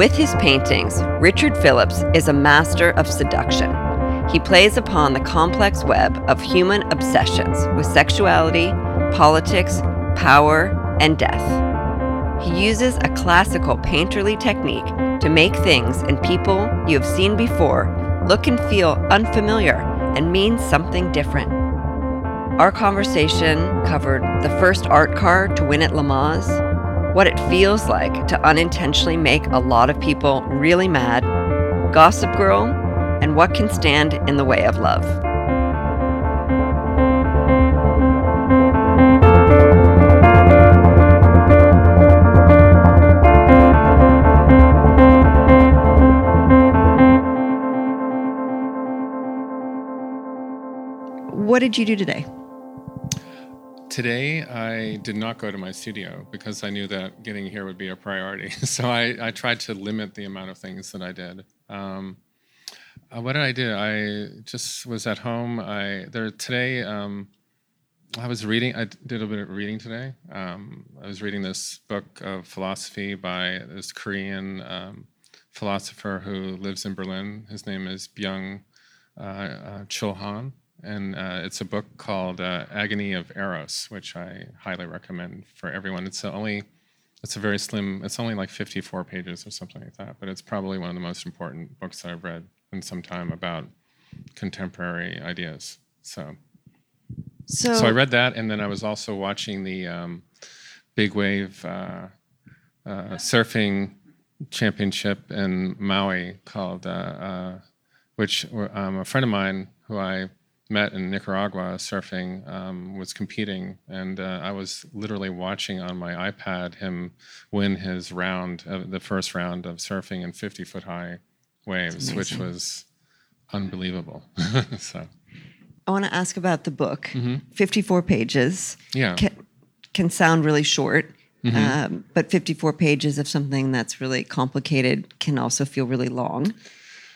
With his paintings, Richard Phillips is a master of seduction. He plays upon the complex web of human obsessions with sexuality, politics, power, and death. He uses a classical painterly technique to make things and people you have seen before look and feel unfamiliar and mean something different. Our conversation covered the first art car to win at Le Mans, what it feels like to unintentionally make a lot of people really mad, Gossip Girl, and what can stand in the way of love. What did you do today? Today, I did not go to my studio because I knew that getting here would be a priority. so I, I tried to limit the amount of things that I did. Um, uh, what did I do? I just was at home. I there today. Um, I was reading. I did a bit of reading today. Um, I was reading this book of philosophy by this Korean um, philosopher who lives in Berlin. His name is Byung uh, uh, Chul Han and uh, it's a book called uh, Agony of Eros, which I highly recommend for everyone. It's only, it's a very slim. It's only like 54 pages or something like that, but it's probably one of the most important books that I've read in some time about contemporary ideas. So, so, so I read that, and then I was also watching the um, big wave uh, uh surfing championship in Maui called, uh, uh, which um, a friend of mine who I met in Nicaragua surfing um, was competing, and uh, I was literally watching on my iPad him win his round, uh, the first round of surfing in 50 foot high waves, which was unbelievable. so, I want to ask about the book. Mm-hmm. 54 pages. Yeah, can, can sound really short. Mm-hmm. Um, but 54 pages of something that's really complicated can also feel really long.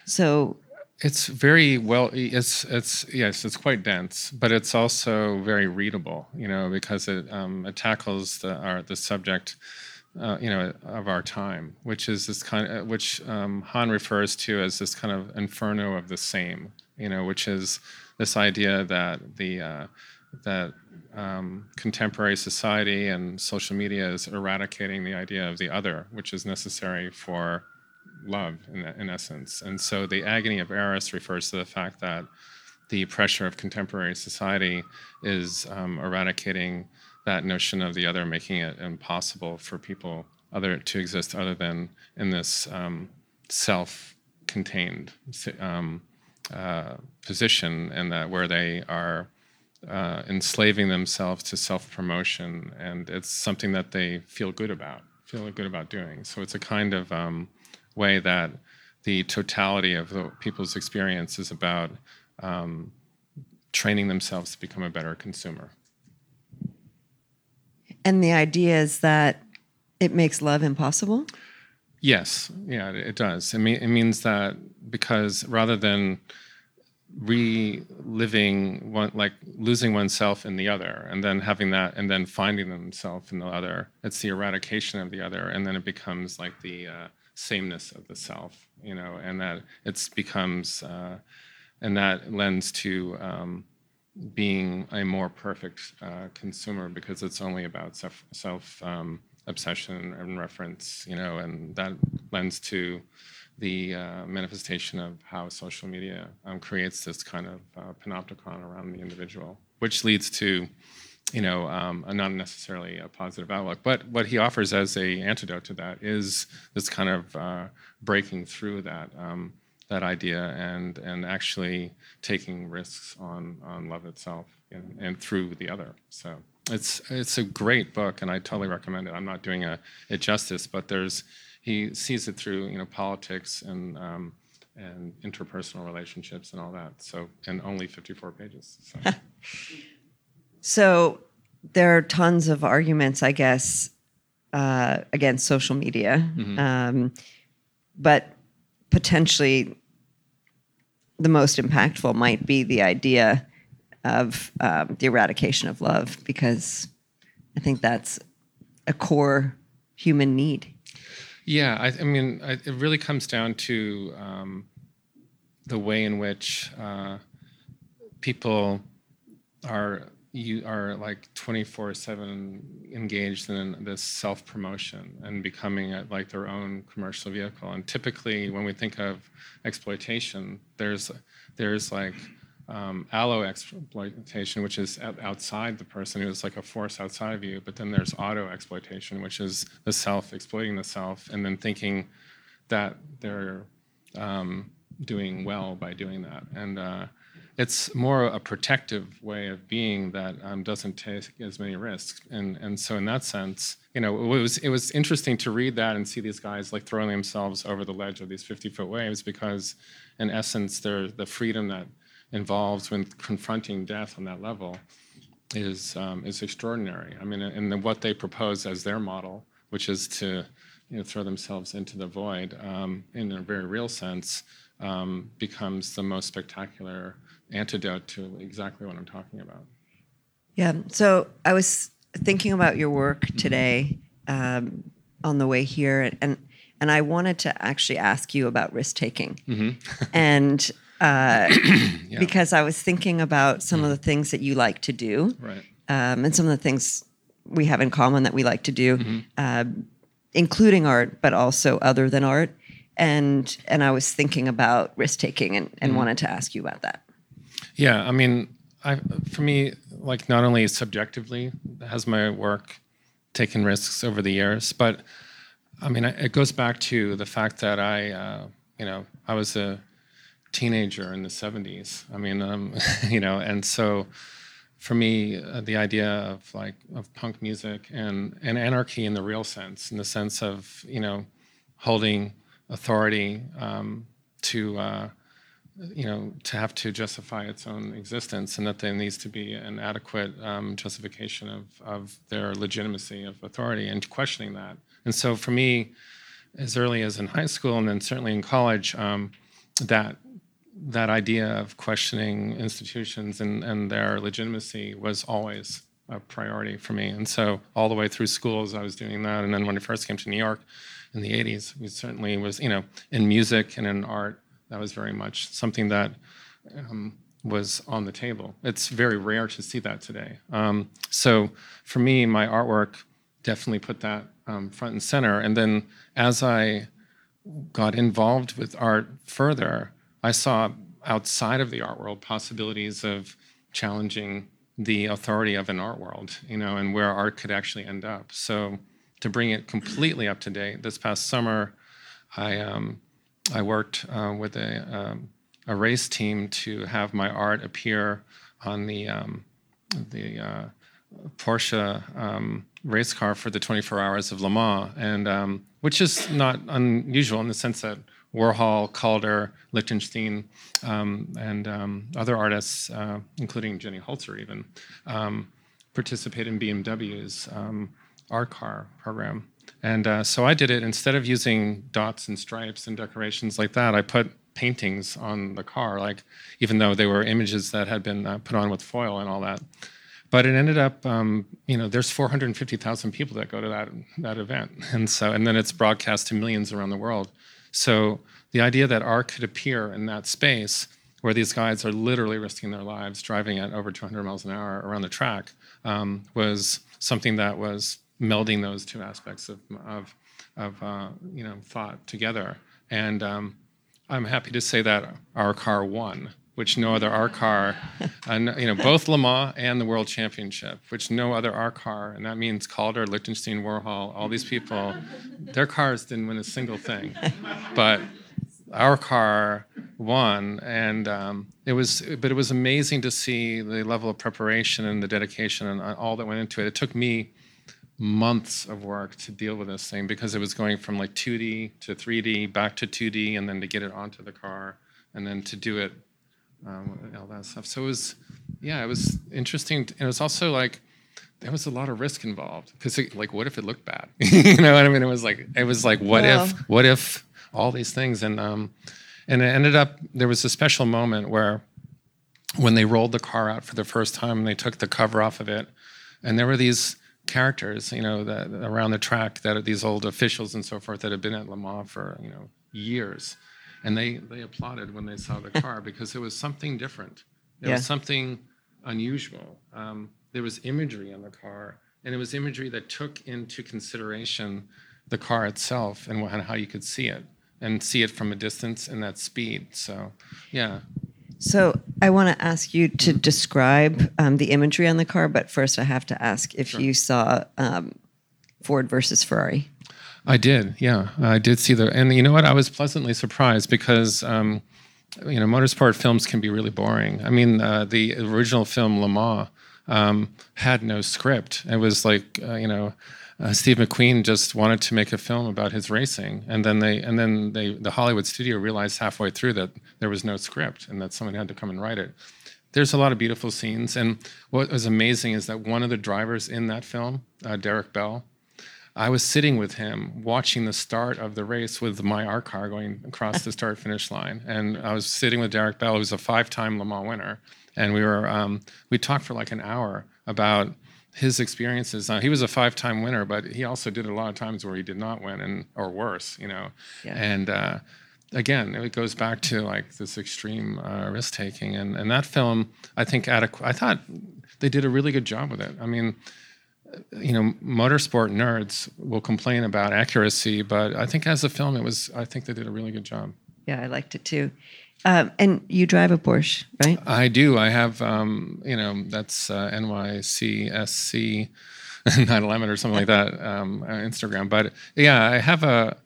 So, it's very well. It's it's yes, it's quite dense, but it's also very readable. You know, because it um, it tackles the our, the subject. Uh, you know, of our time, which is this kind of, which um, Han refers to as this kind of inferno of the same. You know, which is this idea that the uh, that um, contemporary society and social media is eradicating the idea of the other, which is necessary for love in, in essence. And so the agony of Eros refers to the fact that the pressure of contemporary society is um, eradicating that notion of the other, making it impossible for people other to exist other than in this um, self-contained um, uh, position, and that where they are uh, enslaving themselves to self-promotion, and it's something that they feel good about, feel good about doing. So it's a kind of um, way that the totality of the people's experience is about um, training themselves to become a better consumer. And the idea is that it makes love impossible? Yes, yeah, it does. It, mean, it means that because rather than reliving one like losing oneself in the other and then having that and then finding themselves in the other it's the eradication of the other and then it becomes like the uh, sameness of the self, you know, and that it becomes, uh, and that lends to um, being a more perfect uh, consumer because it's only about self, self um, obsession and reference, you know, and that lends to the uh, manifestation of how social media um, creates this kind of uh, panopticon around the individual, which leads to you know, um, not necessarily a positive outlook. But what he offers as a antidote to that is this kind of uh, breaking through that um, that idea and and actually taking risks on on love itself and, and, through the other. So it's it's a great book, and I totally recommend it. I'm not doing a, it justice, but there's he sees it through you know politics and um, and interpersonal relationships and all that. So and only 54 pages. So. So there are tons of arguments, I guess, uh, against social media, mm-hmm. um, but potentially the most impactful might be the idea of um, the eradication of love, because I think that's a core human need. Yeah, I, I mean, I, it really comes down to um, the way in which uh, people are you are like 24 7 engaged in this self promotion and becoming a, like their own commercial vehicle. And typically when we think of exploitation there's there's like um, allo exploitation which is outside the person who's like a force outside of you. But then there's auto exploitation which is the self exploiting the self and then thinking that they're um, doing well by doing that. And uh, it's more a protective way of being that um, doesn't take as many risks. And and so in that sense, you know, it was it was interesting to read that and see these guys like throwing themselves over the ledge of these 50 foot waves because, in essence, they're the freedom that involves when confronting death on that level is um, is extraordinary. I mean, and what they propose as their model, which is to you know throw themselves into the void um, in a very real sense, um, becomes the most spectacular antidote to exactly what I'm talking about. Yeah. So I was thinking about your work mm-hmm. today um, on the way here, and and I wanted to actually ask you about risk taking, mm-hmm. and uh, yeah. because I was thinking about some of the things that you like to do, right. um, and some of the things we have in common that we like to do, mm-hmm. uh, including art, but also other than art. And and I was thinking about risk taking, and, and mm-hmm. wanted to ask you about that. Yeah, I mean, I, for me, like not only subjectively has my work taken risks over the years, but I mean, it goes back to the fact that I, uh, you know, I was a teenager in the 70s. I mean, um, you know, and so for me, uh, the idea of like of punk music and and anarchy in the real sense, in the sense of you know, holding authority um, to uh, you know, to have to justify its own existence, and that there needs to be an adequate um, justification of, of their legitimacy of authority and questioning that. And so, for me, as early as in high school, and then certainly in college, um, that that idea of questioning institutions and, and their legitimacy was always a priority for me. And so, all the way through schools, I was doing that. And then when I first came to New York in the 80s, we certainly was, you know, in music and in art that was very much something that um, was on the table. It's very rare to see that today. Um, so for me, my artwork definitely put that um, front and center. And then as I got involved with art further, I saw outside of the art world possibilities of challenging the authority of an art world, you know, and where art could actually end up. So to bring it completely up to date, this past summer, I um, I worked uh, with a, um, a race team to have my art appear on the um, the uh, Porsche um, race car for the 24 Hours of Le Mans, and um, which is not unusual in the sense that Warhol, Calder, Lichtenstein, um, and um, other artists, uh, including Jenny Holzer, even participate in BMW's art car program. And uh, so I did it instead of using dots and stripes and decorations like that. I put paintings on the car, like even though they were images that had been uh, put on with foil and all that. But it ended up, um, you know, there's 450,000 people that go to that that event, and so and then it's broadcast to millions around the world. So the idea that art could appear in that space where these guys are literally risking their lives driving at over 200 miles an hour around the track um, was something that was melding those two aspects of, of, of uh, you know, thought together. And um, I'm happy to say that our car won, which no other R car, uh, you know, both Le Mans and the World Championship, which no other R car, and that means Calder, Lichtenstein, Warhol, all these people, their cars didn't win a single thing, but our car won, and um, it was, but it was amazing to see the level of preparation and the dedication and all that went into it. It took me months of work to deal with this thing because it was going from like 2D to 3D, back to 2D, and then to get it onto the car, and then to do it, um, all that stuff. So it was, yeah, it was interesting. And it was also like, there was a lot of risk involved because like, what if it looked bad? you know what I mean? It was like, it was like, what if, what if all these things? And, um, and it ended up, there was a special moment where when they rolled the car out for the first time and they took the cover off of it, and there were these characters, you know, that around the track that are these old officials and so forth that have been at Le Mans for you know years, and they they applauded when they saw the car because it was something different. It Yeah. was something unusual. Um, there was imagery in the car, and it was imagery that took into consideration the car itself and, how you could see it and see it from a distance and that speed. So, yeah. So I want to ask you to describe um, the imagery on the car, but first I have to ask if you saw um, Ford versus Ferrari. I did, yeah, I did see the, and you know what? I was pleasantly surprised because, um, you know, motorsport films can be really boring. I mean, uh, the original film Le Mans um, had no script. It was like, uh, you know, uh, Steve McQueen just wanted to make a film about his racing, and then they, and then they, the Hollywood studio realized halfway through that there was no script and that someone had to come and write it. There's a lot of beautiful scenes, and what was amazing is that one of the drivers in that film, uh, Derek Bell, I was sitting with him watching the start of the race with my art car going across the start finish line, and I was sitting with Derek Bell, who's a five-time Le Mans winner, and we were um, we talked for like an hour about his experiences. Uh, he was a five-time winner, but he also did a lot of times where he did not win, and or worse, you know. Yeah. And uh, again, it goes back to like this extreme uh, risk taking, and and that film, I think, adequate. I thought they did a really good job with it. I mean you know, motorsport nerds will complain about accuracy, but I think as a film, it was. I think they did a really good job. Yeah, I liked it too. Um, and you drive a Porsche, right? I do. I have, um, you know, that's uh, NYCSC 911 or something like that um, uh, Instagram. But yeah, I have a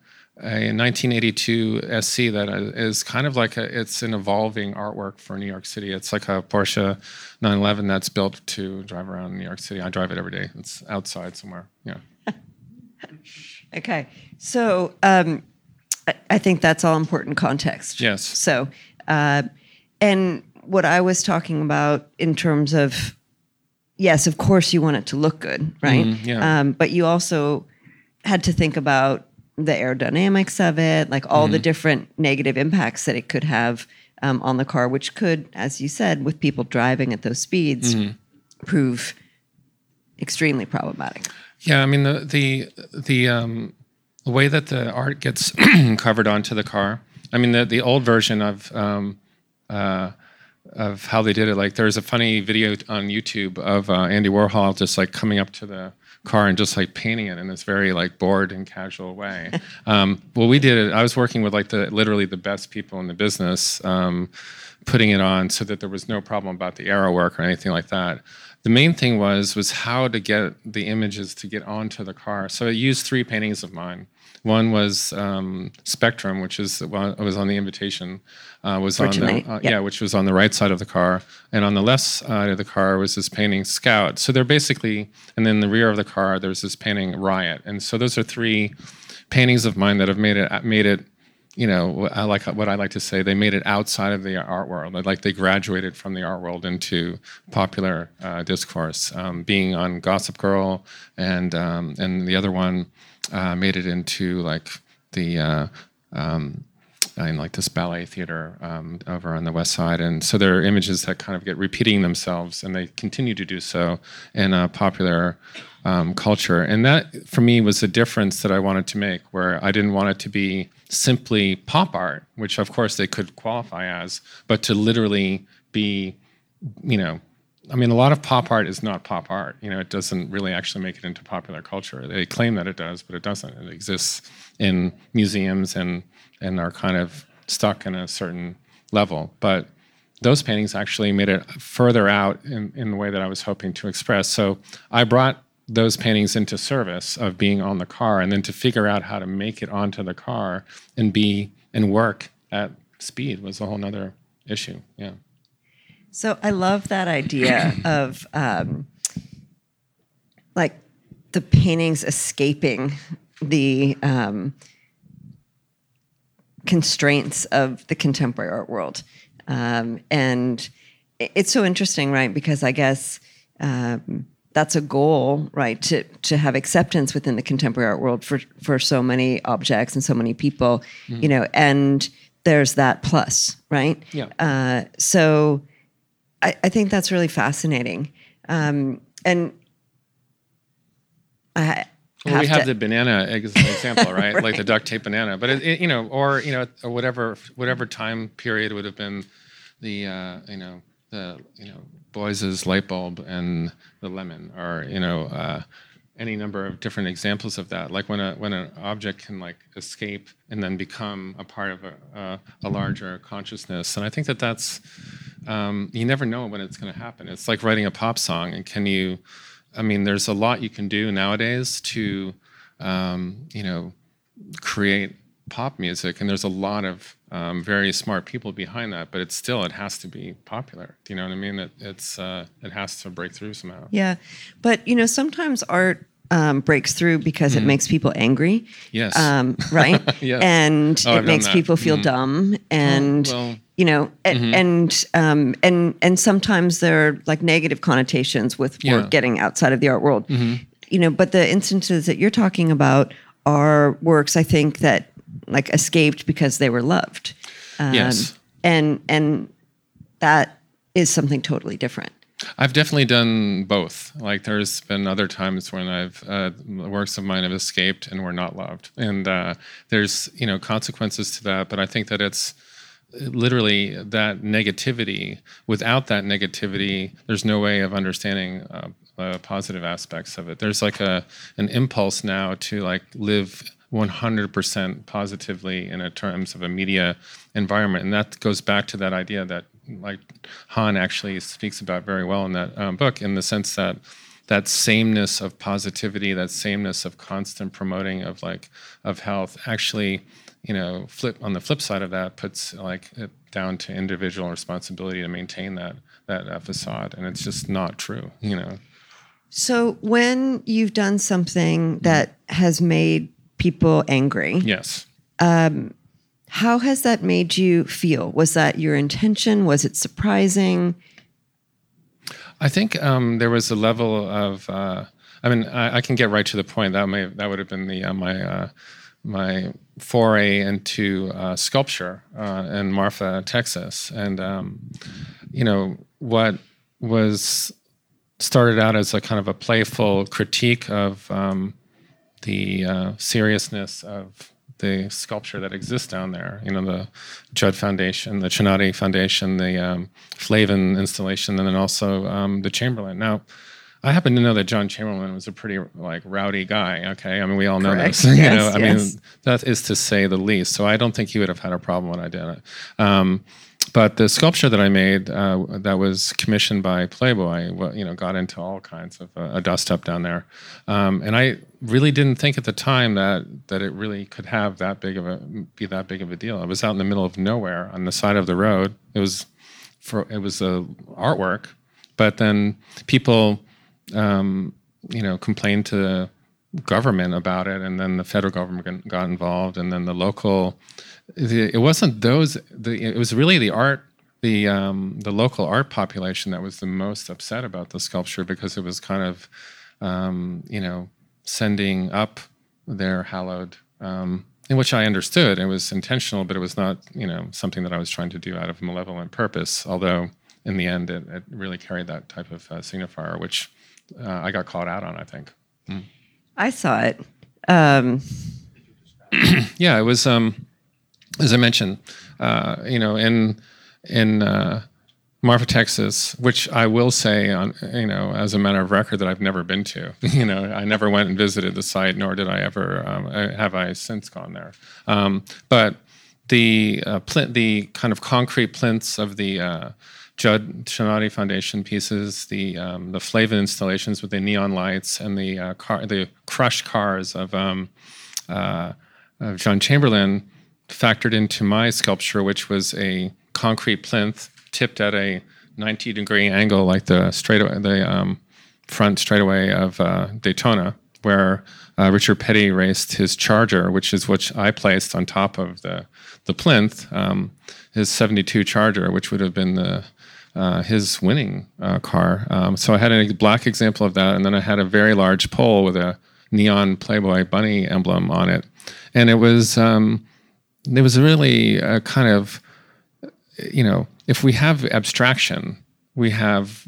a 1982 SC that is kind of like a it's an evolving artwork for New York City. It's like a Porsche 911 that's built to drive around New York City. I drive it every day. It's outside somewhere. Yeah. Okay. So um, I, I think that's all important context. Yes. So, uh, and what I was talking about in terms of, yes, of course you want it to look good, right? Mhm, yeah. Um, but you also had to think about the aerodynamics of it, like all Mm-hmm. the different negative impacts that it could have um, on the car, which could, as you said, with people driving at those speeds, Mm-hmm. prove extremely problematic. Yeah, I mean the the the um, the way that the art gets covered onto the car. I mean the the old version of um, uh, of how they did it. Like there's a funny video on YouTube of uh, Andy Warhol just like coming up to the car and just like painting it in this very like bored and casual way. um, well, we did it. I was working with like the literally the best people in the business, um, putting it on so that there was no problem about the aero work or anything like that. The main thing was was how to get the images to get onto the car. So I used three paintings of mine. One was um, Spectrum, which is was on the invitation. Uh, was on the, uh, yeah. yeah, which was on the right side of the car, and on the left side of the car was this painting Scout. So they're basically, and then the rear of the car there's this painting Riot, and so those are three paintings of mine that have made it made it. You know, I like what I like to say. They made it outside of the art world. Like they graduated from the art world into popular uh, discourse, um, being on Gossip Girl, and um, and the other one uh, made it into like the uh, um, in like this ballet theater um, over on the west side, and so there are images that kind of get repeating themselves, and they continue to do so in popular um, culture. And that, for me, was the difference that I wanted to make, where I didn't want it to be simply pop art, which of course they could qualify as, but to literally be, you know. I mean, a lot of pop art is not pop art. You know, it doesn't really actually make it into popular culture. They claim that it does, but it doesn't. It exists in museums and and are kind of stuck in a certain level. But those paintings actually made it further out in, in the way that I was hoping to express. So I brought those paintings into service of being on the car and then to figure out how to make it onto the car and be and work at speed was a whole nother issue. Yeah. So I love that idea of um, like the paintings escaping the um, constraints of the contemporary art world. Um, and it's so interesting, right? Because I guess um, that's a goal, right? To to have acceptance within the contemporary art world for for so many objects and so many people, you know. And there's that plus, right? Yeah. Uh, so I, I think that's really fascinating. Um, and I well, we have to- the banana example, right? Like the duct tape banana, but it, it, you know, or you know, or whatever whatever time period would have been the uh, you know the you know Beuys's light bulb and the lemon, or you know uh, any number of different examples of that. Like when a when an object can like escape and then become a part of a, a, a larger consciousness, and I think that that's um, you never know when it's going to happen. It's like writing a pop song, and can you? I mean, there's a lot you can do nowadays to, um, you know, create pop music, and there's a lot of um, very smart people behind that. But it's still, it has to be popular. Do you know what I mean? It, it's uh, it has to break through somehow. Yeah, but you know, sometimes art um, breaks through because it makes people angry. Yes. Um, right. Yes. And Oh, it makes that. people feel dumb, and well- you know, and and, um, and and sometimes there are like negative connotations with Yeah. work getting outside of the art world. You know, but the instances that you're talking about are works I think that like escaped because they were loved. Um, Yes. And and that is something totally different. I've definitely done both. Like there's been other times when I've uh, works of mine have escaped and were not loved, and uh, there's you know consequences to that. But I think that it's literally that negativity. Without that negativity, there's no way of understanding uh, uh, positive aspects of it. There's like a an impulse now to like live 100% positively in terms of a media environment, and that goes back to that idea that like Han actually speaks about very well in that um, book, in the sense that that sameness of positivity, that sameness of constant promoting of like of health, actually, you know, flip on the flip side of that puts like it down to individual responsibility to maintain that that uh, facade, and it's just not true, you know. So when you've done something that has made people angry, Yes. um, how has that made you feel? Was that your intention? Was it surprising? I think um, there was a level of. Uh, I mean, I, I can get right to the point. That may that would have been the uh, my uh, my foray into uh, sculpture uh, in Marfa, Texas, and um, you know what was started out as a kind of a playful critique of um, the uh, seriousness of the sculpture that exists down there. You know, the Judd Foundation, the Chinati Foundation, the um, Flavin installation, and then also um, the Chamberlain. Now, I happen to know that John Chamberlain was a pretty like rowdy guy. Okay, I mean we all know Correct. this. you Yes, know, I yes. mean that is to say the least. So I don't think he would have had a problem when I did it. Um, but the sculpture that I made uh, that was commissioned by Playboy, well, you know, got into all kinds of uh, a dust up down there, um, and I really didn't think at the time that that it really could have that big of a be that big of a deal. It was out in the middle of nowhere on the side of the road. It was for it was a artwork, but then people, um, you know, complained to government about it, and then the federal government got involved, and then the local. It wasn't those. The, it was really the art, the um, the local art population that was the most upset about the sculpture because it was kind of, um, you know, sending up their hallowed. Um, in which I understood it was intentional, but it was not, you know, something that I was trying to do out of malevolent purpose. Although in the end, it, it really carried that type of uh, signifier, which uh, I got caught out on. I think. I saw it. Um, Yeah, it was. Um, as I mentioned, uh, you know, in in uh, Marfa, Texas, which I will say, on you know, as a matter of record, that I've never been to. You know, I never went and visited the site, nor did I ever um, uh, have I since gone there. Um, but the uh, plinth, the kind of concrete plinths of the uh, Judd Chinati Foundation pieces, the um, the Flavin installations with the neon lights, and the uh, car, the crushed cars of um, uh, of John Chamberlain factored into my sculpture, which was a concrete plinth tipped at a 90 degree angle, like the straight the um, front straightaway of uh, Daytona, where uh, Richard Petty raced his Charger, which is what I placed on top of the the plinth, um, his 72 Charger, which would have been the uh, his winning uh, car. Um, so I had a black example of that, and then I had a very large pole with a neon Playboy bunny emblem on it, and it was um, it was really a kind of you know if we have abstraction, we have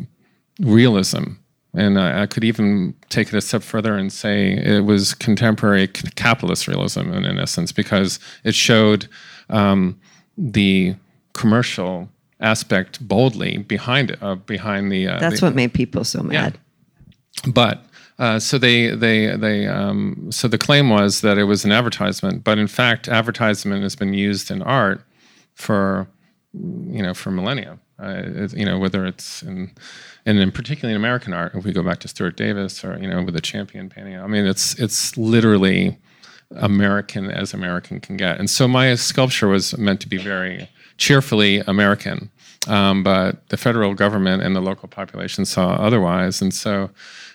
realism. And I, I could even take it a step further and say it was contemporary capitalist realism in, in essence, because it showed um, the commercial aspect boldly behind it, uh, behind the. Uh, That's the, what made people so mad. Yeah. but uh, so they they they um, so the claim was that it was an advertisement, but in fact, advertisement has been used in art for you know for millennia. Uh, you know whether it's in and in particularly in American art, if we go back to Stuart Davis or you know with the champion painting, I mean it's it's literally American as American can get. And so my sculpture was meant to be very cheerfully American, um, but the federal government and the local population saw otherwise, and so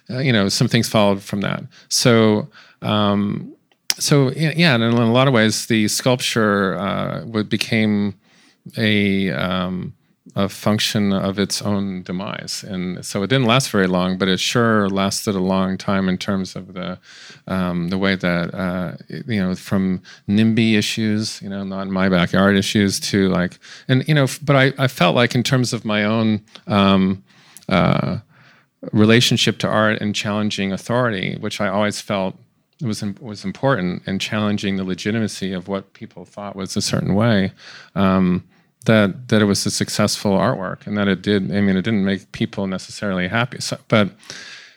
uh, you know some things followed from that. So. Um, so yeah, and in a lot of ways, the sculpture uh, became a um, a function of its own demise, and so it didn't last very long. But it sure lasted a long time in terms of the um, the way that uh, you know from NIMBY issues, you know, not in my backyard issues, to like, and you know, but I, I felt like in terms of my own. Um, uh, relationship to art and challenging authority, which I always felt was was important, and challenging the legitimacy of what people thought was a certain way. Um, that that it was a successful artwork, and that it did. I mean, it didn't make people necessarily happy, so, but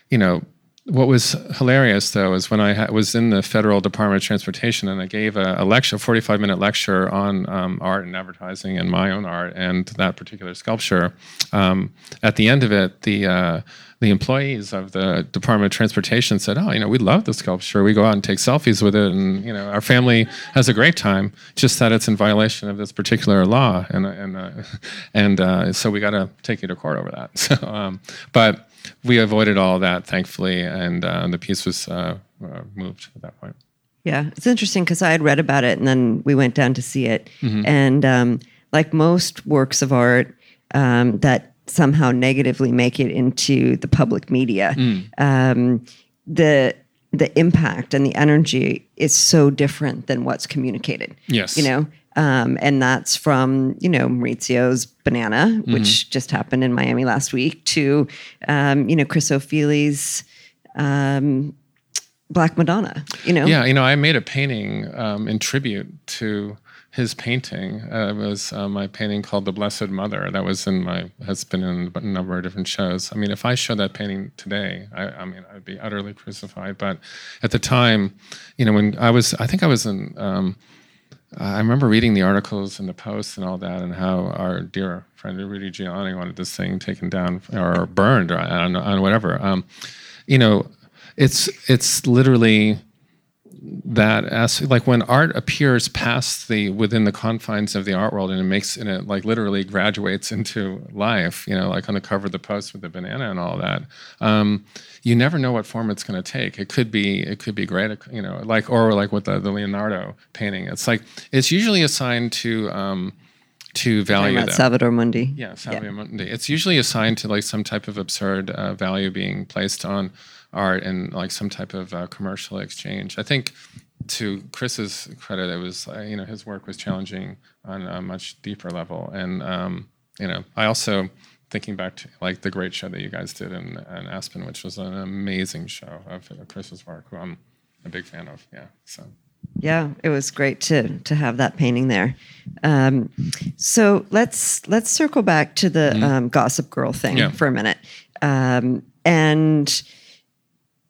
you know. What was hilarious, though, is when I ha- was in the Federal Department of Transportation and I gave a, a lecture, a 45 minute lecture on um, art and advertising and my own art and that particular sculpture. Um, at the end of it, the uh, the employees of the Department of Transportation said, "Oh, you know, we love the sculpture. We go out and take selfies with it, and you know, our family has a great time. Just that it's in violation of this particular law, and and uh, and uh, so we got to take you to court over that." So, um, but we avoided all that, thankfully, and uh, the piece was uh, uh, moved at that point. Yeah, it's interesting because I had read about it and then we went down to see it. Mm-hmm. And um, like most works of art um, that somehow negatively make it into the public media, Mm. um, the the impact and the energy is so different than what's communicated. Yes. you know. Um, and that's from you know Maurizio's Banana, Mm-hmm. which just happened in Miami last week, to um, you know Chris Ofili's um, Black Madonna. You know, Yeah, you know, I made a painting um, in tribute to his painting. Uh, it was uh, my painting called "The Blessed Mother." That was in my has been in a number of different shows. I mean, if I showed that painting today, I, I mean, I'd be utterly crucified. But at the time, you know, when I was, I think I was in. I remember reading the articles and the posts and all that, and how our dear friend Rudy Giuliani wanted this thing taken down or burned or on, on whatever. Um, you know, it's it's literally that as like when art appears past the within the confines of the art world and it makes and it like literally graduates into life you know like on the cover of the post with the banana and all that um, you never know what form it's going to take it could be it could be great you know like or like with the, the leonardo painting it's like it's usually assigned to um, to value Salvator Mundi. yeah, Salvia Mundi. It's usually assigned to like some type of absurd uh, value being placed on art and like some type of uh, commercial exchange. I think to Chris's credit, it was uh, you know his work was challenging on a much deeper level, and um, you know I also thinking back to like the great show that you guys did in, in Aspen, which was an amazing show of Chris's work, who I'm a big fan of. Yeah, so. Yeah, it was great to to have that painting there. Um, so let's let's circle back to the um, Gossip Girl thing Mm-hmm. Yeah. for a minute, um, and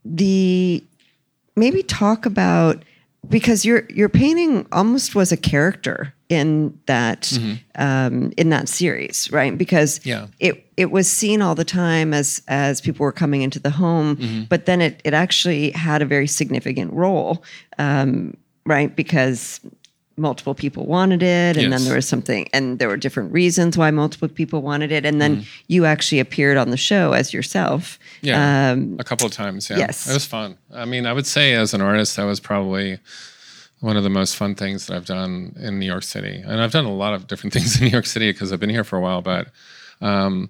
the maybe talk about because your your painting almost was a character in that um, in that series, right? Because Mm-hmm. Yeah. it it was seen all the time as as people were coming into the home, Mm-hmm. but then it it actually had a very significant role, um, right? Because multiple people wanted it, and then there was something, and there were different reasons why multiple people wanted it, and then you actually appeared on the show as yourself. Mm-hmm. Yeah, Um, a couple of times. Yeah, yes. it was fun. I mean, I would say as an artist, that was probably one of the most fun things that I've done in New York City, and I've done a lot of different things in New York City because I've been here for a while. But um,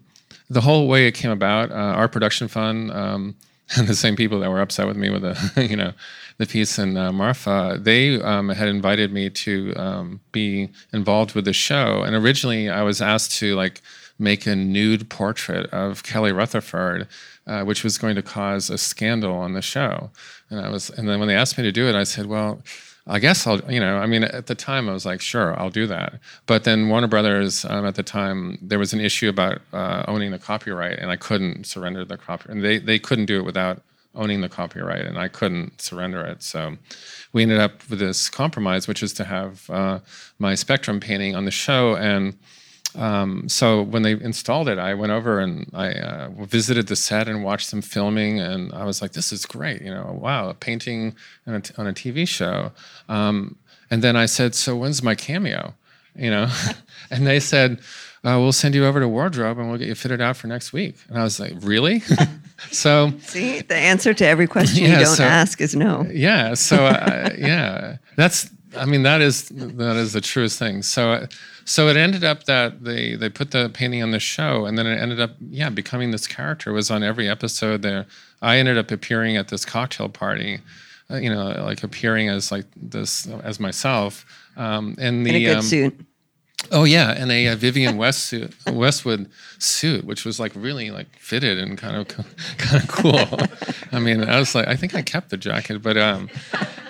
the whole way it came about, uh, Art Production Fund, um, and the same people that were upset with me with the, you know, the piece in uh, Marfa, they um, had invited me to um, be involved with the show. And originally, I was asked to like make a nude portrait of Kelly Rutherford uh, which was going to cause a scandal on the show. And I was, and then when they asked me to do it, I said, well. I guess I'll, you know, I mean, at the time I was like, sure, I'll do that. But then Warner Brothers, um, at the time, there was an issue about uh, owning the copyright, and I couldn't surrender the copyright. And they, they couldn't do it without owning the copyright, and I couldn't surrender it. So we ended up with this compromise, which is to have uh, my Spectrum painting on the show. And um, so when they installed it, I went over and I uh, visited the set and watched them filming, and I was like, "This is great! You know, wow, a painting on a, on a TV show." Um, and then I said, "So when's my cameo?" You know, and they said uh, we'll send you over to wardrobe and we'll get you fitted out for next week. And I was like, really? so see, the answer to every question yeah, you don't so, ask is no. Yeah. So uh, yeah, that's. I mean, that is that is the truest thing. So. so it ended up that they they put the painting on the show, and then it ended up yeah becoming this character. It was on every episode. There, I ended up appearing at this cocktail party, uh, you know, like appearing as like this as myself. Um, and the in a good um, suit. Oh yeah, and a, Vivienne West suit, Westwood suit, which was like really like fitted and kind of kind of cool. I mean, I was like, I think I kept the jacket, but um,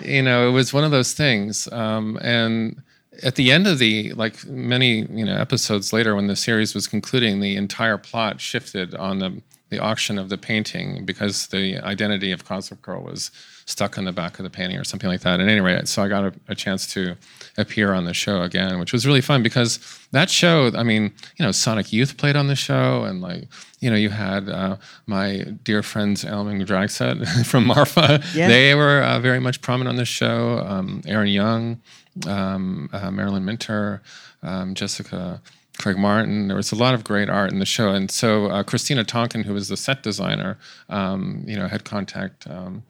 you know, it was one of those things. Um, and at the end of the like many you know episodes later, when the series was concluding, the entire plot shifted on the the auction of the painting because the identity of Gossip Girl was stuck on the back of the painting or something like that. And anyway, so I got a, a, chance to appear on the show again, which was really fun because that show, I mean, you know, Sonic Youth played on the show, and like, you know, you had uh, my dear friends Elmgreen Dragset from Marfa. Yeah. They were uh, very much prominent on the show. Um, Aaron Young, um, uh, Marilyn Minter, um, Jessica. Craig Martin. There was a lot of great art in the show, and so uh, Christina Tonkin, who was the set designer, um, you know, had contact um,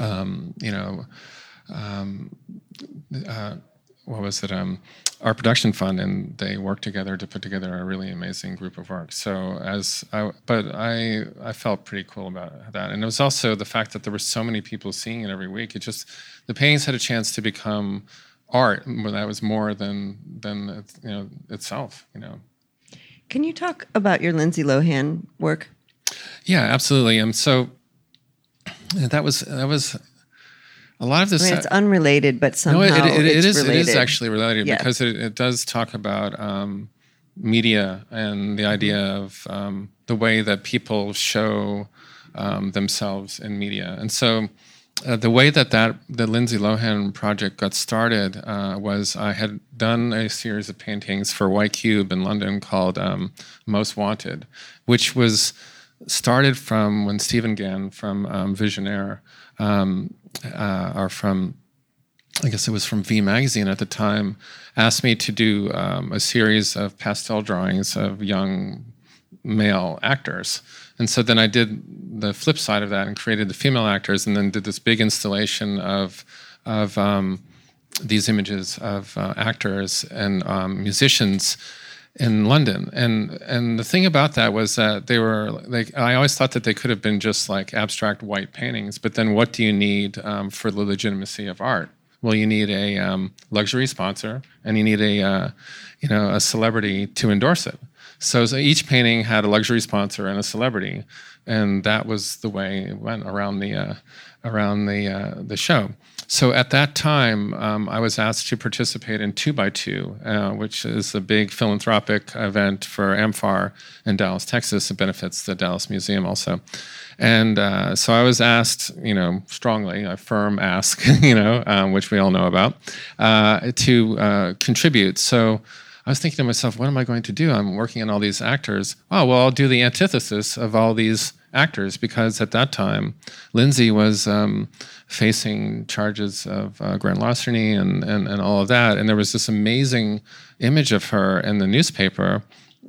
um, you know, um, uh, what was it? Um, Art Production Fund, and they worked together to put together a really amazing group of work. So as I, but I, I felt pretty cool about that, and it was also the fact that there were so many people seeing it every week. It just the paintings had a chance to become art that was more than than you know itself. You know. Can you talk about your Lindsay Lohan work? Yeah, absolutely. And so that was that was a lot of this. I mean, it's unrelated, but somehow no, it, it, it, it is. Related. It is actually related yeah. because it, it does talk about um, media and the idea of um, the way that people show um, themselves in media, and so. Uh, the way that that the Lindsay Lohan project got started uh, was I had done a series of paintings for White Cube in London called um, Most Wanted, which was started from when Stephen Gan from um, Visionaire, um, uh, or from, I guess it was from V Magazine at the time, asked me to do um, a series of pastel drawings of young male actors. And so then I did the flip side of that and created the female actors, and then did this big installation of of um, these images of uh, actors and um, musicians in London. And and the thing about that was that they were like I always thought that they could have been just like abstract white paintings. But then what do you need um, for the legitimacy of art? Well, you need a um, luxury sponsor, and you need a uh, you know a celebrity to endorse it. So, so each painting had a luxury sponsor and a celebrity, and that was the way it went around the uh, around the uh, the show. So at that time, um, I was asked to participate in Two by Two, uh, which is a big philanthropic event for AMFAR in Dallas, Texas. It benefits the Dallas Museum also. And uh, so I was asked, you know, strongly, a firm ask, you know, um, which we all know about, uh, to uh, contribute. So I was thinking to myself, what am I going to do? I'm working on all these actors. Oh, well, I'll do the antithesis of all these actors because at that time, Lindsay was um, facing charges of uh, grand larceny and, and, and all of that. And there was this amazing image of her in the newspaper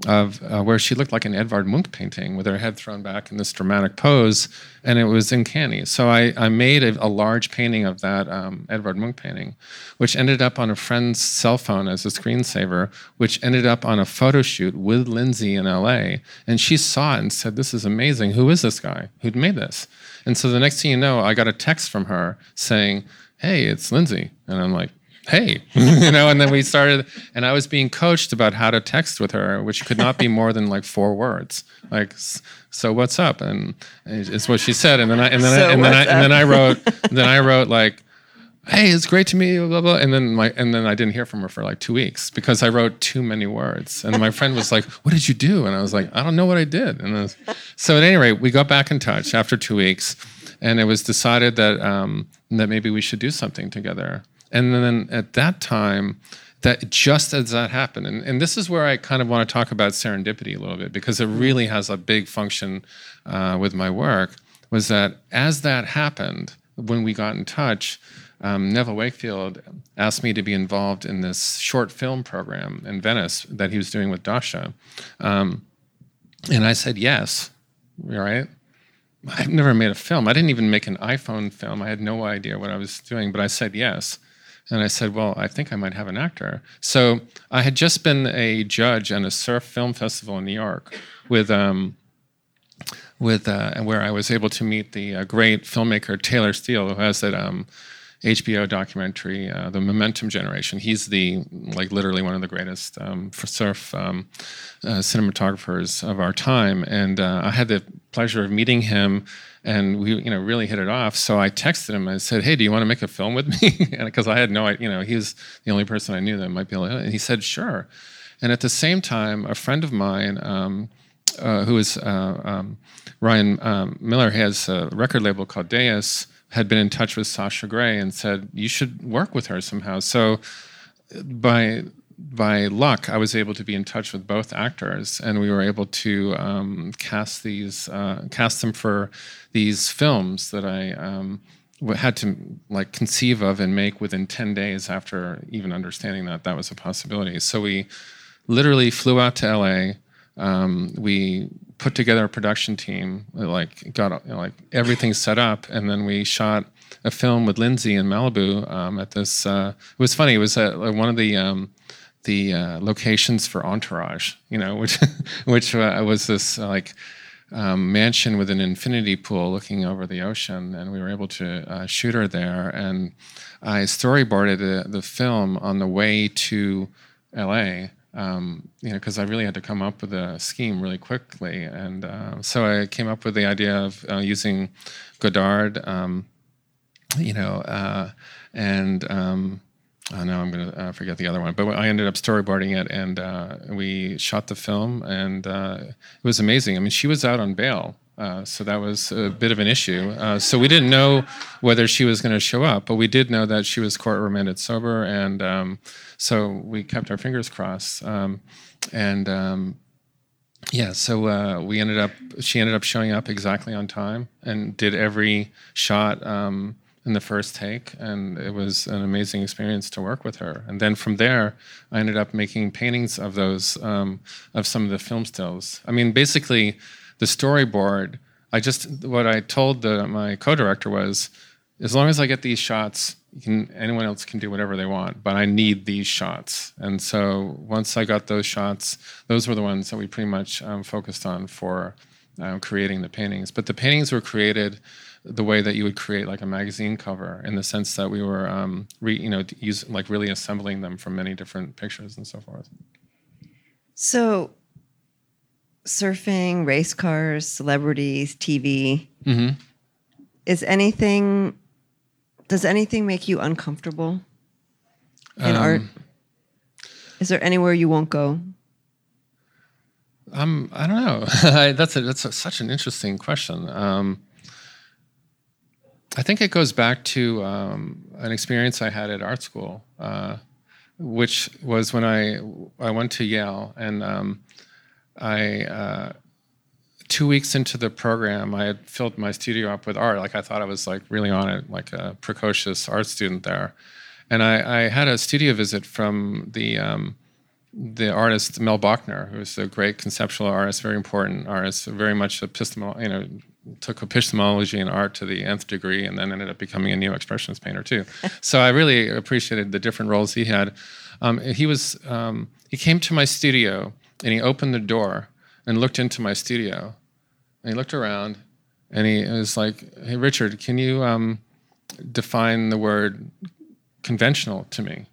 of uh, where she looked like an Edvard Munch painting with her head thrown back in this dramatic pose, and it was uncanny. So I, I made a, a large painting of that um, Edvard Munch painting, which ended up on a friend's cell phone as a screensaver, which ended up on a photo shoot with Lindsay in LA. And she saw it and said, This is amazing. Who is this guy? Who'd made this? And so the next thing you know, I got a text from her saying, Hey, it's Lindsay. And I'm like, hey, you know, and then we started, and I was being coached about how to text with her, which could not be more than like four words. Like, so what's up? And it's what she said. And then I, and then, so I, and then I, and then I wrote, then I wrote like, hey, it's great to meet you, blah, blah. And then my, and then I didn't hear from her for like two weeks because I wrote too many words. And my friend was like, what did you do? And I was like, I don't know what I did. And was, so at any rate, we got back in touch after two weeks and it was decided that, um, that maybe we should do something together. And then at that time, that just as that happened, and, and this is where I kind of want to talk about serendipity a little bit because it really has a big function uh, with my work, was that as that happened, when we got in touch, um, Neville Wakefield asked me to be involved in this short film program in Venice that he was doing with Dasha. Um, and I said yes, right? I've never made a film. I didn't even make an iPhone film. I had no idea what I was doing, but I said yes. And I said, Well, I think I might have an actor. So I had just been a judge at a surf film festival in New York with. Um, with uh, where I was able to meet the uh, great filmmaker Taylor Steele, who has that um, HBO documentary, uh, The Momentum Generation. He's the like literally one of the greatest um, surf um, uh, cinematographers of our time, and uh, I had the pleasure of meeting him, and we you know really hit it off. So I texted him. I said, "Hey, do you want to make a film with me?" Because I had no, you know, he was the only person I knew that might be able. to And he said, "Sure." And at the same time, a friend of mine. Um, uh, who is uh, um, Ryan um, Miller has a record label called Deus, had been in touch with Sasha Grey and said you should work with her somehow. So by by luck, I was able to be in touch with both actors, and we were able to um, cast these uh, cast them for these films that I um, had to like conceive of and make within ten days after even understanding that that was a possibility. So we literally flew out to LA. Um, we put together a production team, like got you know, like everything set up, and then we shot a film with Lindsay in Malibu um, at this. Uh, it was funny. It was at one of the um, the uh, locations for Entourage, you know, which which uh, was this like. Um, mansion with an infinity pool looking over the ocean, and we were able to uh, shoot her there. And I storyboarded the, the film on the way to LA um, you know, because I really had to come up with a scheme really quickly, and uh, so I came up with the idea of uh, using Godard, um, you know, uh, and oh, now I'm going to uh, forget the other one, but I ended up storyboarding it, and uh, we shot the film, and uh, it was amazing. I mean, she was out on bail. so that was a bit of an issue. so we didn't know whether she was going to show up, but we did know that she was court remanded sober, and um, so we kept our fingers crossed. Um, and um, yeah, so uh, we ended up, she ended up showing up exactly on time and did every shot um, in the first take. And it was an amazing experience to work with her. And then from there, I ended up making paintings of those, um, of some of the film stills. I mean, basically, the storyboard, I just, what I told the, my co director was, as long as I get these shots, can, anyone else can do whatever they want, but I need these shots. And so once I got those shots, those were the ones that we pretty much um, focused on for um, creating the paintings. But the paintings were created the way that you would create like a magazine cover, in the sense that we were, um, re, you know, use, like really assembling them from many different pictures and so forth. So, surfing, race cars, celebrities, TV. Mm-hmm. Is anything does anything make you uncomfortable in um, art? Is there anywhere you won't go? Um, I don't know. that's a, that's a, such an interesting question. Um, I think it goes back to um, an experience I had at art school, uh, which was when I I went to Yale and um, I uh, two weeks into the program, I had filled my studio up with art. Like I thought I was like really on it, like a precocious art student there. And I, I had a studio visit from the um, the artist Mel Bochner, who's a great conceptual artist, very important artist, very much epistemol, you know, took epistemology and art to the nth degree, and then ended up becoming a neo-expressionist painter too. so I really appreciated the different roles he had. Um, he was um, he came to my studio and he opened the door and looked into my studio and he looked around and he was like, Hey, Richard, can you um, define the word conventional to me?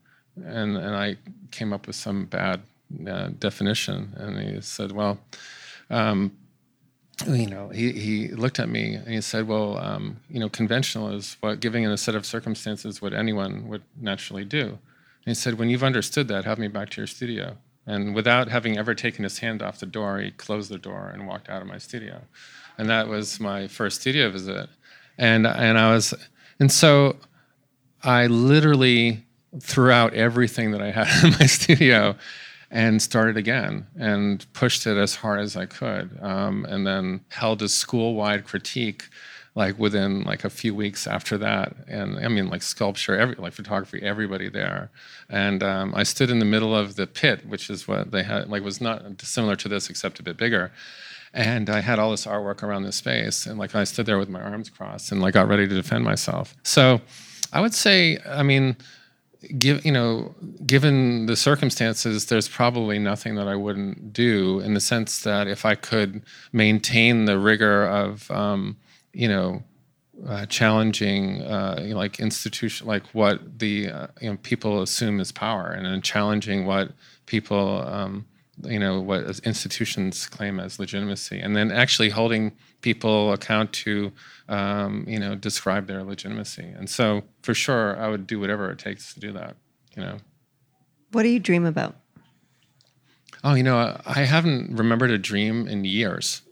And and I came up with some bad uh, definition, and he said, well. Um, you know, he, he looked at me and he said, Well, um, you know, conventional is what giving in a set of circumstances what anyone would naturally do. And he said, When you've understood that, have me back to your studio. And without having ever taken his hand off the door, he closed the door and walked out of my studio. And that was my first studio visit. And, and I was, and so I literally threw out everything that I had in my studio and started again and pushed it as hard as I could. Um, and then held a school-wide critique like within like a few weeks after that. And i mean like sculpture every like photography everybody there. And um, i stood in the middle of the pit which is what they had like was not similar to this except a bit bigger. And i had all this artwork around this space and like i stood there with my arms crossed and like got ready to defend myself. So i would say i mean give you know given the circumstances there's probably nothing that i wouldn't do in the sense that if i could maintain the rigor of um, you know uh, challenging uh, you know, like institution like what the uh, you know people assume is power and challenging what people um, you know what institutions claim as legitimacy and then actually holding people account to um, you know describe their legitimacy. And so for sure i would do whatever it takes to do that you know. What do you dream about? Oh you know i haven't remembered a dream in years.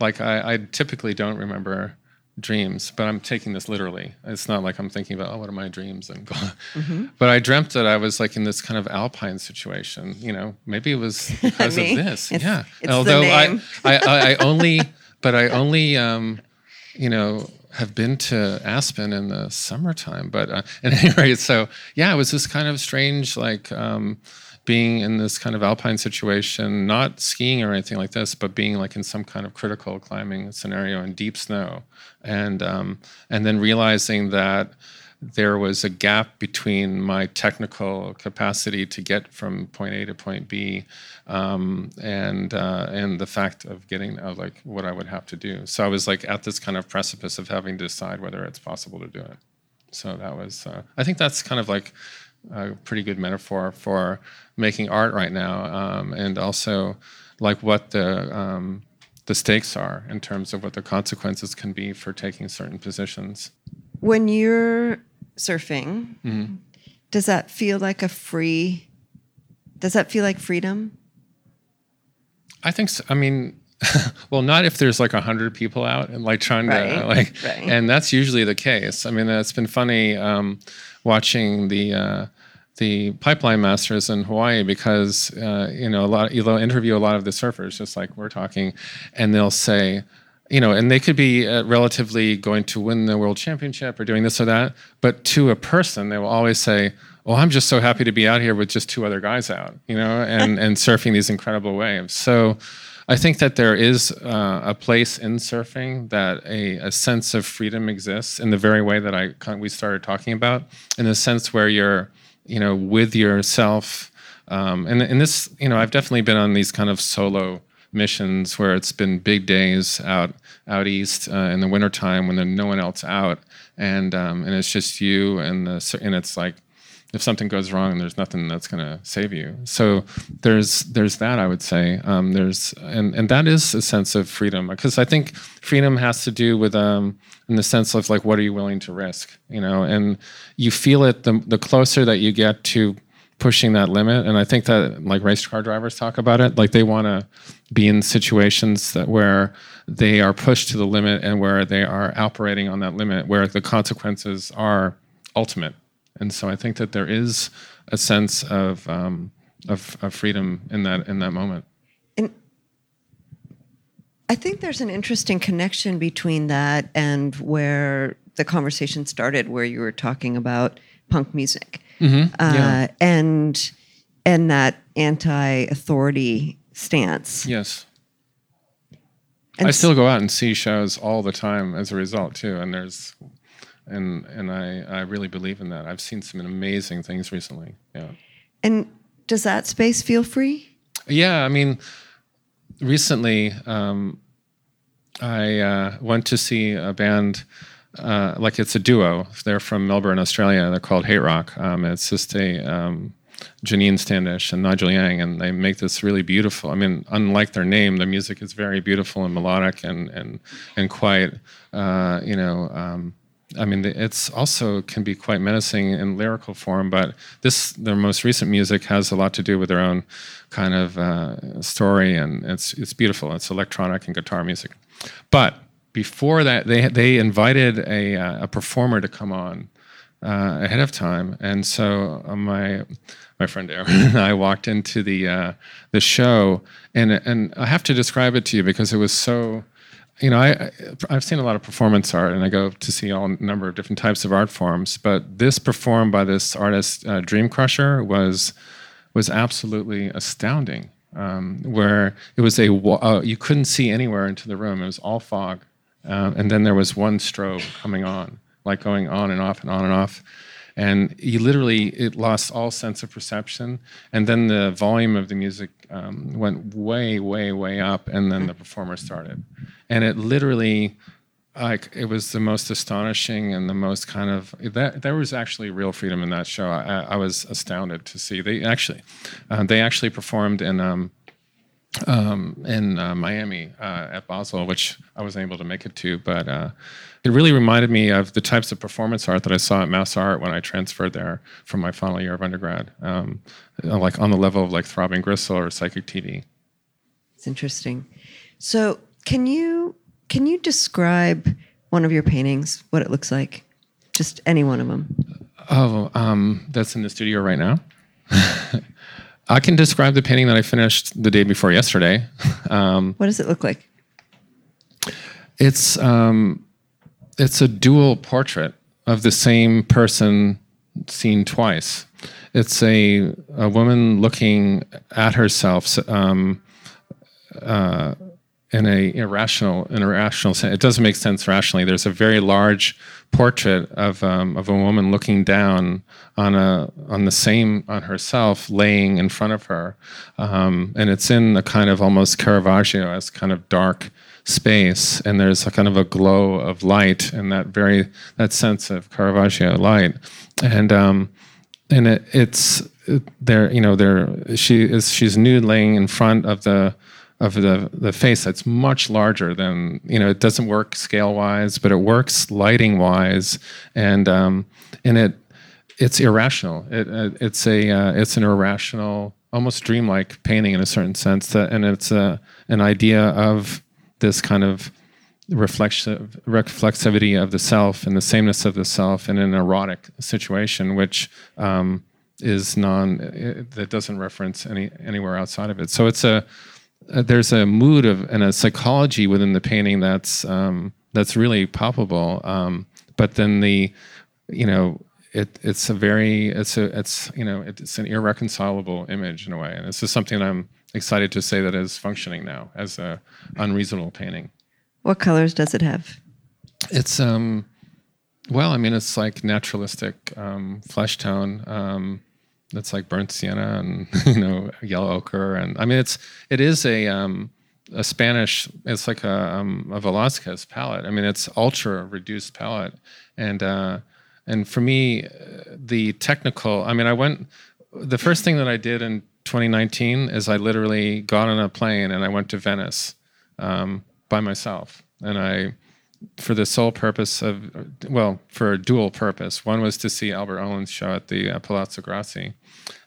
Like I, I typically don't remember dreams, but I'm taking this literally. It's not like I'm thinking about, oh, what are my dreams? And mm-hmm. but I dreamt that I was like in this kind of alpine situation. You know, maybe it was because of this. It's, yeah. It's Although I, I, I, I, only, but I only, um, you know, have been to Aspen in the summertime. But uh, at any rate, so yeah, it was this kind of strange, like. Um, being in this kind of alpine situation, not skiing or anything like this, but being like in some kind of critical climbing scenario in deep snow, and um, and then realizing that there was a gap between my technical capacity to get from point A to point B, um, and uh, and the fact of getting of like what I would have to do. So I was like at this kind of precipice of having to decide whether it's possible to do it. So that was uh, I think that's kind of like a pretty good metaphor for making art right now, um, and also like what the um, the stakes are in terms of what the consequences can be for taking certain positions. When you're surfing, mm-hmm. does that feel like a free? Does that feel like freedom? I think so. I mean, well, not if there's like a hundred people out and like trying right. to like, right. and that's usually the case. I mean, it's been funny um, watching the uh, the pipeline masters in Hawaii because uh, you know a lot they'll interview a lot of the surfers just like we're talking, and they'll say, you know, and they could be uh, relatively going to win the world championship or doing this or that, but to a person they will always say, "Well, I'm just so happy to be out here with just two other guys out," you know, and and surfing these incredible waves. So. I think that there is uh, a place in surfing that a, a, sense of freedom exists in the very way that I we started talking about, in the sense where you're you know, with yourself. Um, and, and this, you know, I've definitely been on these kind of solo missions where it's been big days out out east uh, in the wintertime when there's no one else out, and um, and it's just you and the and it's like if something goes wrong, there's nothing that's going to save you. So there's there's that I would say. Um, there's and and that is a sense of freedom because I think freedom has to do with um, in the sense of like what are you willing to risk, you know, and you feel it the the closer that you get to pushing that limit. And I think that like race car drivers talk about it, like they want to be in situations that where they are pushed to the limit and where they are operating on that limit, where the consequences are ultimate and so I think that there is a sense of um, of, of freedom in that in that moment. And I think there's an interesting connection between that and where the conversation started, where you were talking about punk music mm-hmm. uh, yeah. and and that anti-authority stance. Yes. And I still go out and see shows all the time as a result too, and there's and and I I really believe in that. I've seen some amazing things recently. Yeah. And does that space feel free? Yeah, I mean, recently um, I uh, went to see a band uh, like it's a duo. They're from Melbourne, Australia. They're called HTRK. Um, it's just a um, Jonnine Standish and Nigel Yang, and they make this really beautiful. I mean, unlike their name, the music is very beautiful and melodic and and and quite, uh, you know. Um, I mean, it's also can be quite menacing in lyrical form, but this their most recent music has a lot to do with their own kind of uh, story, and it's it's beautiful. It's electronic and guitar music, but before that, they they invited a uh, a performer to come on uh, ahead of time, and so uh, my my friend Aaron and I walked into the uh, the show, and and I have to describe it to you because it was so. You know, I I've seen a lot of performance art, and I go to see all number of different types of art forms. But this performed by this artist, uh, Dreamcrusher, was was absolutely astounding. Um, where it was a uh, you couldn't see anywhere into the room; it was all fog, uh, and then there was one strobe coming on, like going on and off and on and off. And you literally, it lost all sense of perception. And then the volume of the music um, went way, way, way up. And then the performer started. And it literally, like, it was the most astonishing and the most kind of, that, there was actually real freedom in that show. I, I was astounded to see. They actually, uh, they actually performed in, um, um, in uh, Miami uh, at Basel, which I wasn't able to make it to, but uh, it really reminded me of the types of performance art that I saw at Mass Art when I transferred there from my final year of undergrad, um, like on the level of like Throbbing Gristle or Psychic TV. It's interesting. So, can you can you describe one of your paintings, what it looks like, just any one of them? Oh, um, that's in the studio right now. I can describe the painting that I finished the day before yesterday. Um, what does it look like? It's um, it's a dual portrait of the same person seen twice. It's a a woman looking at herself um, uh, in a irrational, in a irrational sense. It doesn't make sense rationally. There's a very large portrait of um, of a woman looking down on a on the same on herself laying in front of her, um, and it's in a kind of almost Caravaggio as kind of dark space, and there's a kind of a glow of light and that very that sense of Caravaggio light, and um, and it, it's there you know there she is she's nude laying in front of the of the, the face that's much larger than you know it doesn't work scale wise but it works lighting wise and um, and it it's irrational. It, it's a uh, it's an irrational almost dreamlike painting in a certain sense that and it's a an idea of this kind of reflexive reflexivity of the self and the sameness of the self in an erotic situation which um, is non that doesn't reference any anywhere outside of it. So it's a uh, there's a mood of and a psychology within the painting that's um, that's really palpable. Um, but then the, you know, it, it's a very it's a it's you know it's an irreconcilable image in a way, and this is something I'm excited to say that is functioning now as a unreasonable painting. What colors does it have? It's um, well, I mean, it's like naturalistic um, flesh tone. Um, it's like burnt sienna and you know yellow ochre and I mean it's it is a um, a Spanish it's like a, um, a Velázquez palette. I mean it's ultra reduced palette and uh, and for me the technical I mean I went the first thing that I did in 2019 is I literally got on a plane and I went to Venice um, by myself and I for the sole purpose of, well, for a dual purpose. One was to see Albert Oehlen's show at the uh, Palazzo Grassi.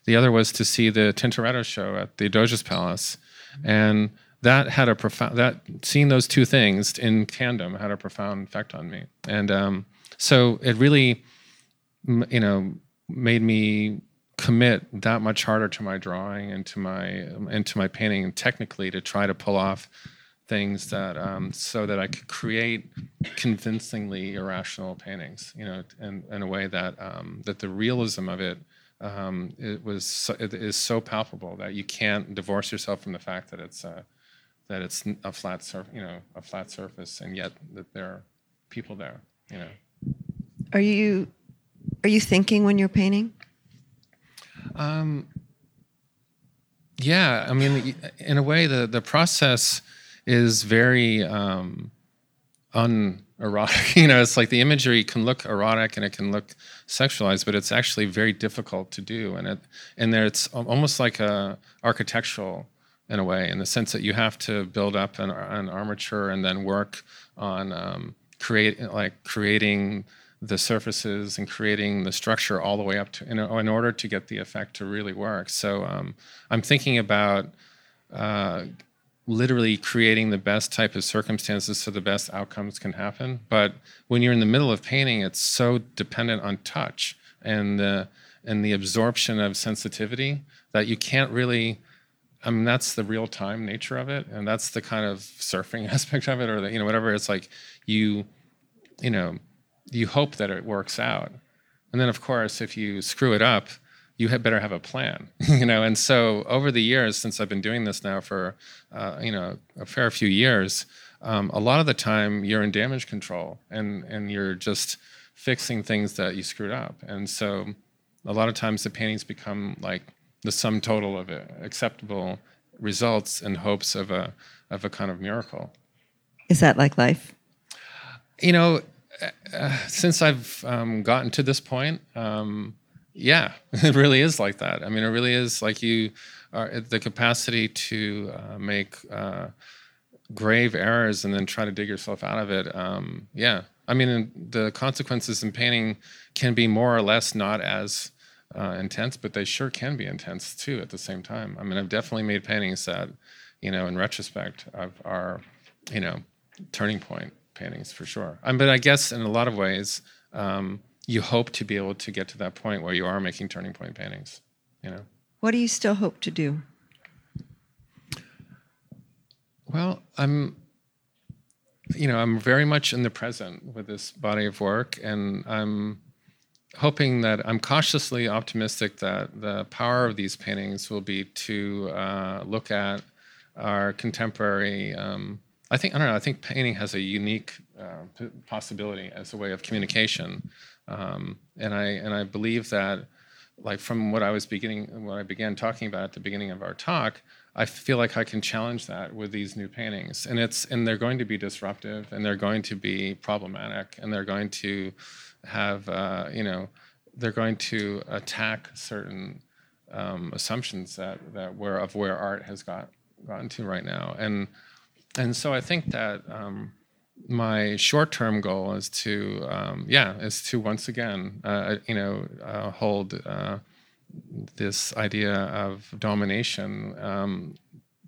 The other was to see the Tintoretto show at the Doge's Palace. And that had a profound, that seeing those two things in tandem had a profound effect on me. And um, so it really, you know, made me commit that much harder to my drawing and to my, and to my painting and technically to try to pull off things that um, so that I could create convincingly irrational paintings, you know, in, in a way that um, that the realism of it um, it was so, it is so palpable that you can't divorce yourself from the fact that it's a, that it's a flat surf, you know, a flat surface, and yet that there are people there, you know. Are you are you thinking when you're painting? Um, yeah, I mean, in a way, the the process is very um, unerotic. You know, it's like the imagery can look erotic and it can look sexualized, but it's actually very difficult to do. And it and there it's almost like a architectural in a way, in the sense that you have to build up an, an armature and then work on um, create like creating the surfaces and creating the structure all the way up to in, in order to get the effect to really work. So um, I'm thinking about uh, literally creating the best type of circumstances so the best outcomes can happen. But when you're in the middle of painting, it's so dependent on touch and the and the absorption of sensitivity that you can't really. I mean, that's the real time nature of it, and that's the kind of surfing aspect of it, or the, you know whatever. It's like you, you know, you hope that it works out, and then of course if you screw it up, you had better have a plan, you know. And so over the years, since I've been doing this now for, uh, you know, a fair few years, um, a lot of the time you're in damage control and and you're just fixing things that you screwed up. And so a lot of times the paintings become like the sum total of it, acceptable results in hopes of a of a kind of miracle. Is that like life? You know, uh, since I've um, gotten to this point. Um, yeah, it really is like that. I mean, it really is like you are the capacity to uh, make uh, grave errors and then try to dig yourself out of it. Um, yeah, I mean, the consequences in painting can be more or less not as uh, intense, but they sure can be intense too at the same time. I mean, I've definitely made paintings that, you know, in retrospect, are, you know, turning point paintings for sure. Um, but I guess in a lot of ways, um, you hope to be able to get to that point where you are making turning point paintings you know? What do you still hope to do? Well i'm you know i'm very much in the present with this body of work and i'm hoping that i'm cautiously optimistic that the power of these paintings will be to uh, look at our contemporary um, i think i don't know i think painting has a unique uh, possibility as a way of communication um, and I and I believe that, like from what I was beginning, what I began talking about at the beginning of our talk, I feel like I can challenge that with these new paintings, and it's and they're going to be disruptive, and they're going to be problematic, and they're going to have uh, you know they're going to attack certain um, assumptions that that where of where art has got gotten to right now, and and so I think that. Um, my short-term goal is to um, yeah is to once again uh, you know uh, hold uh, this idea of domination um,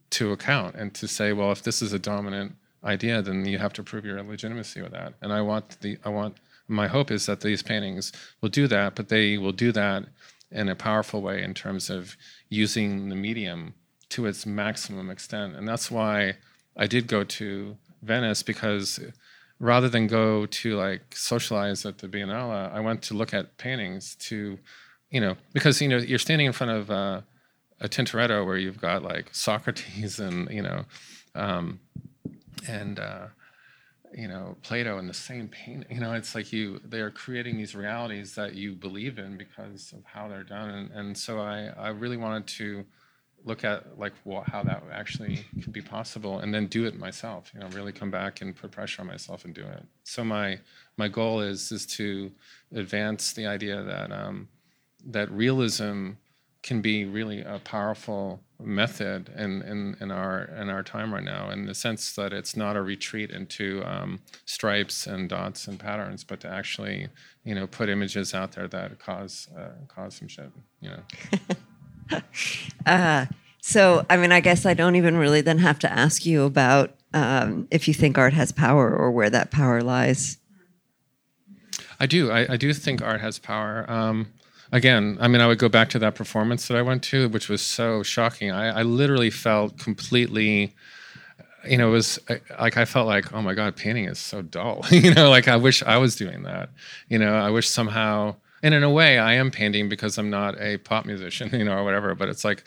to account and to say well if this is a dominant idea then you have to prove your legitimacy with that. And i want the i want my hope is that these paintings will do that but they will do that in a powerful way in terms of using the medium to its maximum extent. And that's why i did go to Venice because rather than go to like socialize at the Biennale, I went to look at paintings to, you know, because you know you're standing in front of uh, a Tintoretto where you've got like Socrates and you know, um, and uh, you know Plato in the same painting. You know, it's like you they are creating these realities that you believe in because of how they're done, and, and so I I really wanted to look at like what, how that actually could be possible and then do it myself you know really come back and put pressure on myself and do it. So my my goal is is to advance the idea that um, that realism can be really a powerful method in, in, in our in our time right now in the sense that it's not a retreat into um, stripes and dots and patterns but to actually you know put images out there that cause uh, cause some shit you know uh, so, I mean, I guess I don't even really then have to ask you about um, if you think art has power or where that power lies. I do. I, I do think art has power. Um, again, I mean, I would go back to that performance that I went to, which was so shocking. I, I literally felt completely you know, it was like I felt like, oh my God, painting is so dull. you know, like I wish I was doing that. You know, I wish somehow and in a way i am painting because i'm not a pop musician you know or whatever but it's like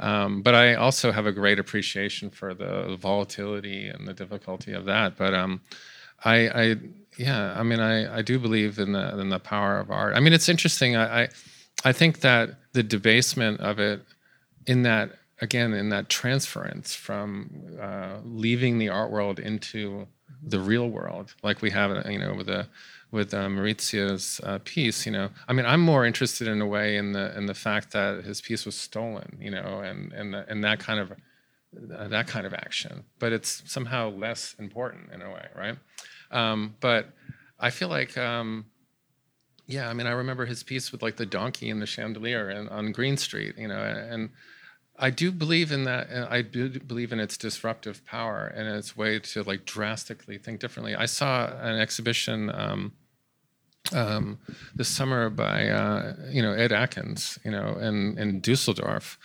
um, but i also have a great appreciation for the volatility and the difficulty of that but um, I, I yeah i mean I, I do believe in the in the power of art. I mean it's interesting i i, I think that the debasement of it in that again in that transference from uh, leaving the art world into the real world, like we have, you know, with the with uh, Maurizio's uh, piece, you know, I mean, I'm more interested in a way in the in the fact that his piece was stolen, you know, and and the, and that kind of uh, that kind of action, but it's somehow less important in a way, right? Um, but I feel like, um, yeah, I mean, I remember his piece with like the donkey and the chandelier and on Green Street, you know, and I do believe in that. I do believe in its disruptive power and its way to like drastically think differently. I saw an exhibition um, um, this summer by uh, you know Ed Atkins, you know, in in Dusseldorf.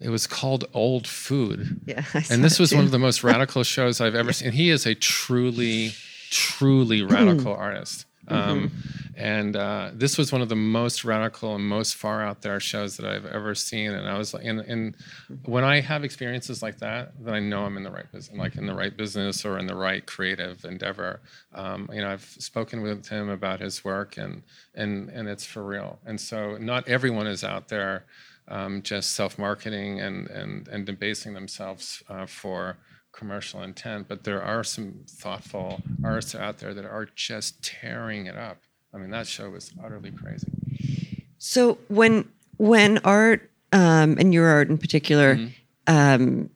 It was called Old Food. Yeah, and this was too. one of the most radical shows I've ever seen. And He is a truly, truly radical artist. Um, mm-hmm. And uh, this was one of the most radical and most far out there shows that I've ever seen. And I was like, and, and when I have experiences like that, then I know I'm in the right business, like in the right business or in the right creative endeavor. Um, you know, I've spoken with him about his work, and and and it's for real. And so, not everyone is out there um, just self-marketing and and and debasing themselves uh, for commercial intent, but there are some thoughtful artists out there that are just tearing it up. I mean, that show was utterly crazy. So when when art um, and your art in particular mm-hmm. um,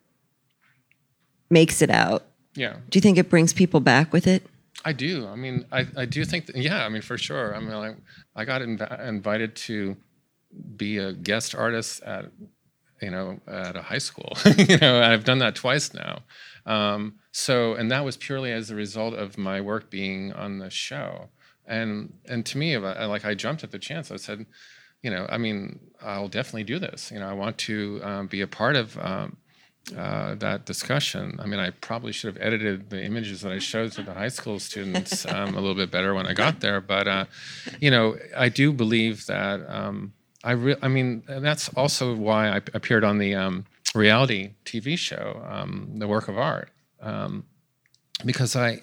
makes it out, yeah, do you think it brings people back with it? I do. I mean, I, I do think that, yeah. I mean, for sure. I mean, like, I got inv- invited to be a guest artist at you know, at a high school. you know, I've done that twice now. Um, so, and that was purely as a result of my work being on the show. And and to me, like I jumped at the chance. I said, you know, I mean, I'll definitely do this. You know, I want to um, be a part of um, uh, that discussion. I mean, I probably should have edited the images that I showed to the high school students um, a little bit better when I got there. But uh, you know, I do believe that um, I re- I mean, that's also why I appeared on the um, reality TV show, um, The Work of Art, um, because I,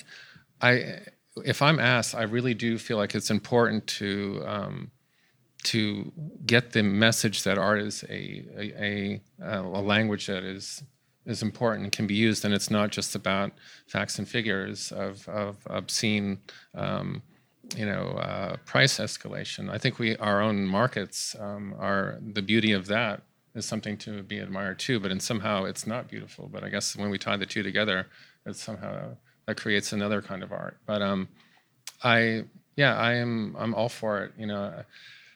I, if I'm asked, I really do feel like it's important to um, to get the message that art is a a, a, a language that is is important and can be used, and it's not just about facts and figures of of obscene um, you know, uh, price escalation. I think we our own markets um, are the beauty of that is something to be admired too. But in somehow it's not beautiful. But I guess when we tie the two together, it's somehow that creates another kind of art. But um, I yeah, I am I'm all for it. You know.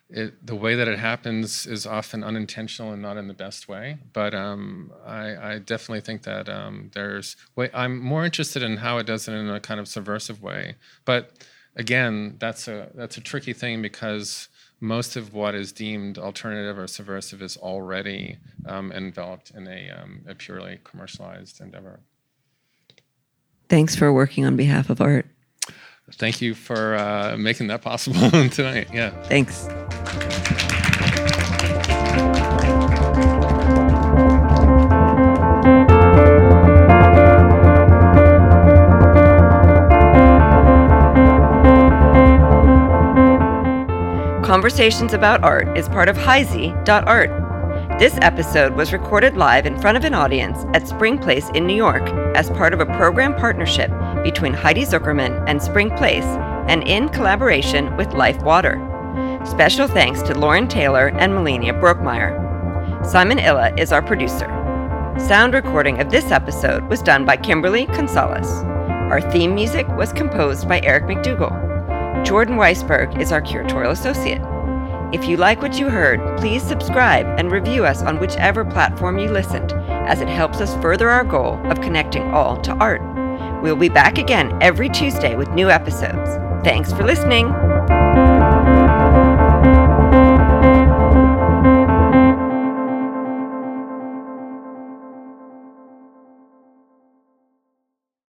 It, the way that it happens is often unintentional and not in the best way. But um, I, I, definitely think that um, there's. Way, I'm more interested in how it does it in a kind of subversive way. But again, that's a that's a tricky thing because most of what is deemed alternative or subversive is already um, enveloped in a, um, a purely commercialized endeavor. Thanks for working on behalf of art. Thank you for uh, making that possible tonight. Yeah. Thanks. Conversations About Art is part of Heidi.art. This episode was recorded live in front of an audience at Spring Place in New York as part of a program partnership between Heidi Zuckerman and Spring Place and in collaboration with Life Water. Special thanks to Lauren Taylor and Melania Brookmeyer. Simon Illa is our producer. Sound recording of this episode was done by Kimberly Gonzalez. Our theme music was composed by Eric McDougall. Jordan Weisberg is our curatorial associate. If you like what you heard, please subscribe and review us on whichever platform you listened, as it helps us further our goal of connecting all to art. We'll be back again every Tuesday with new episodes. Thanks for listening.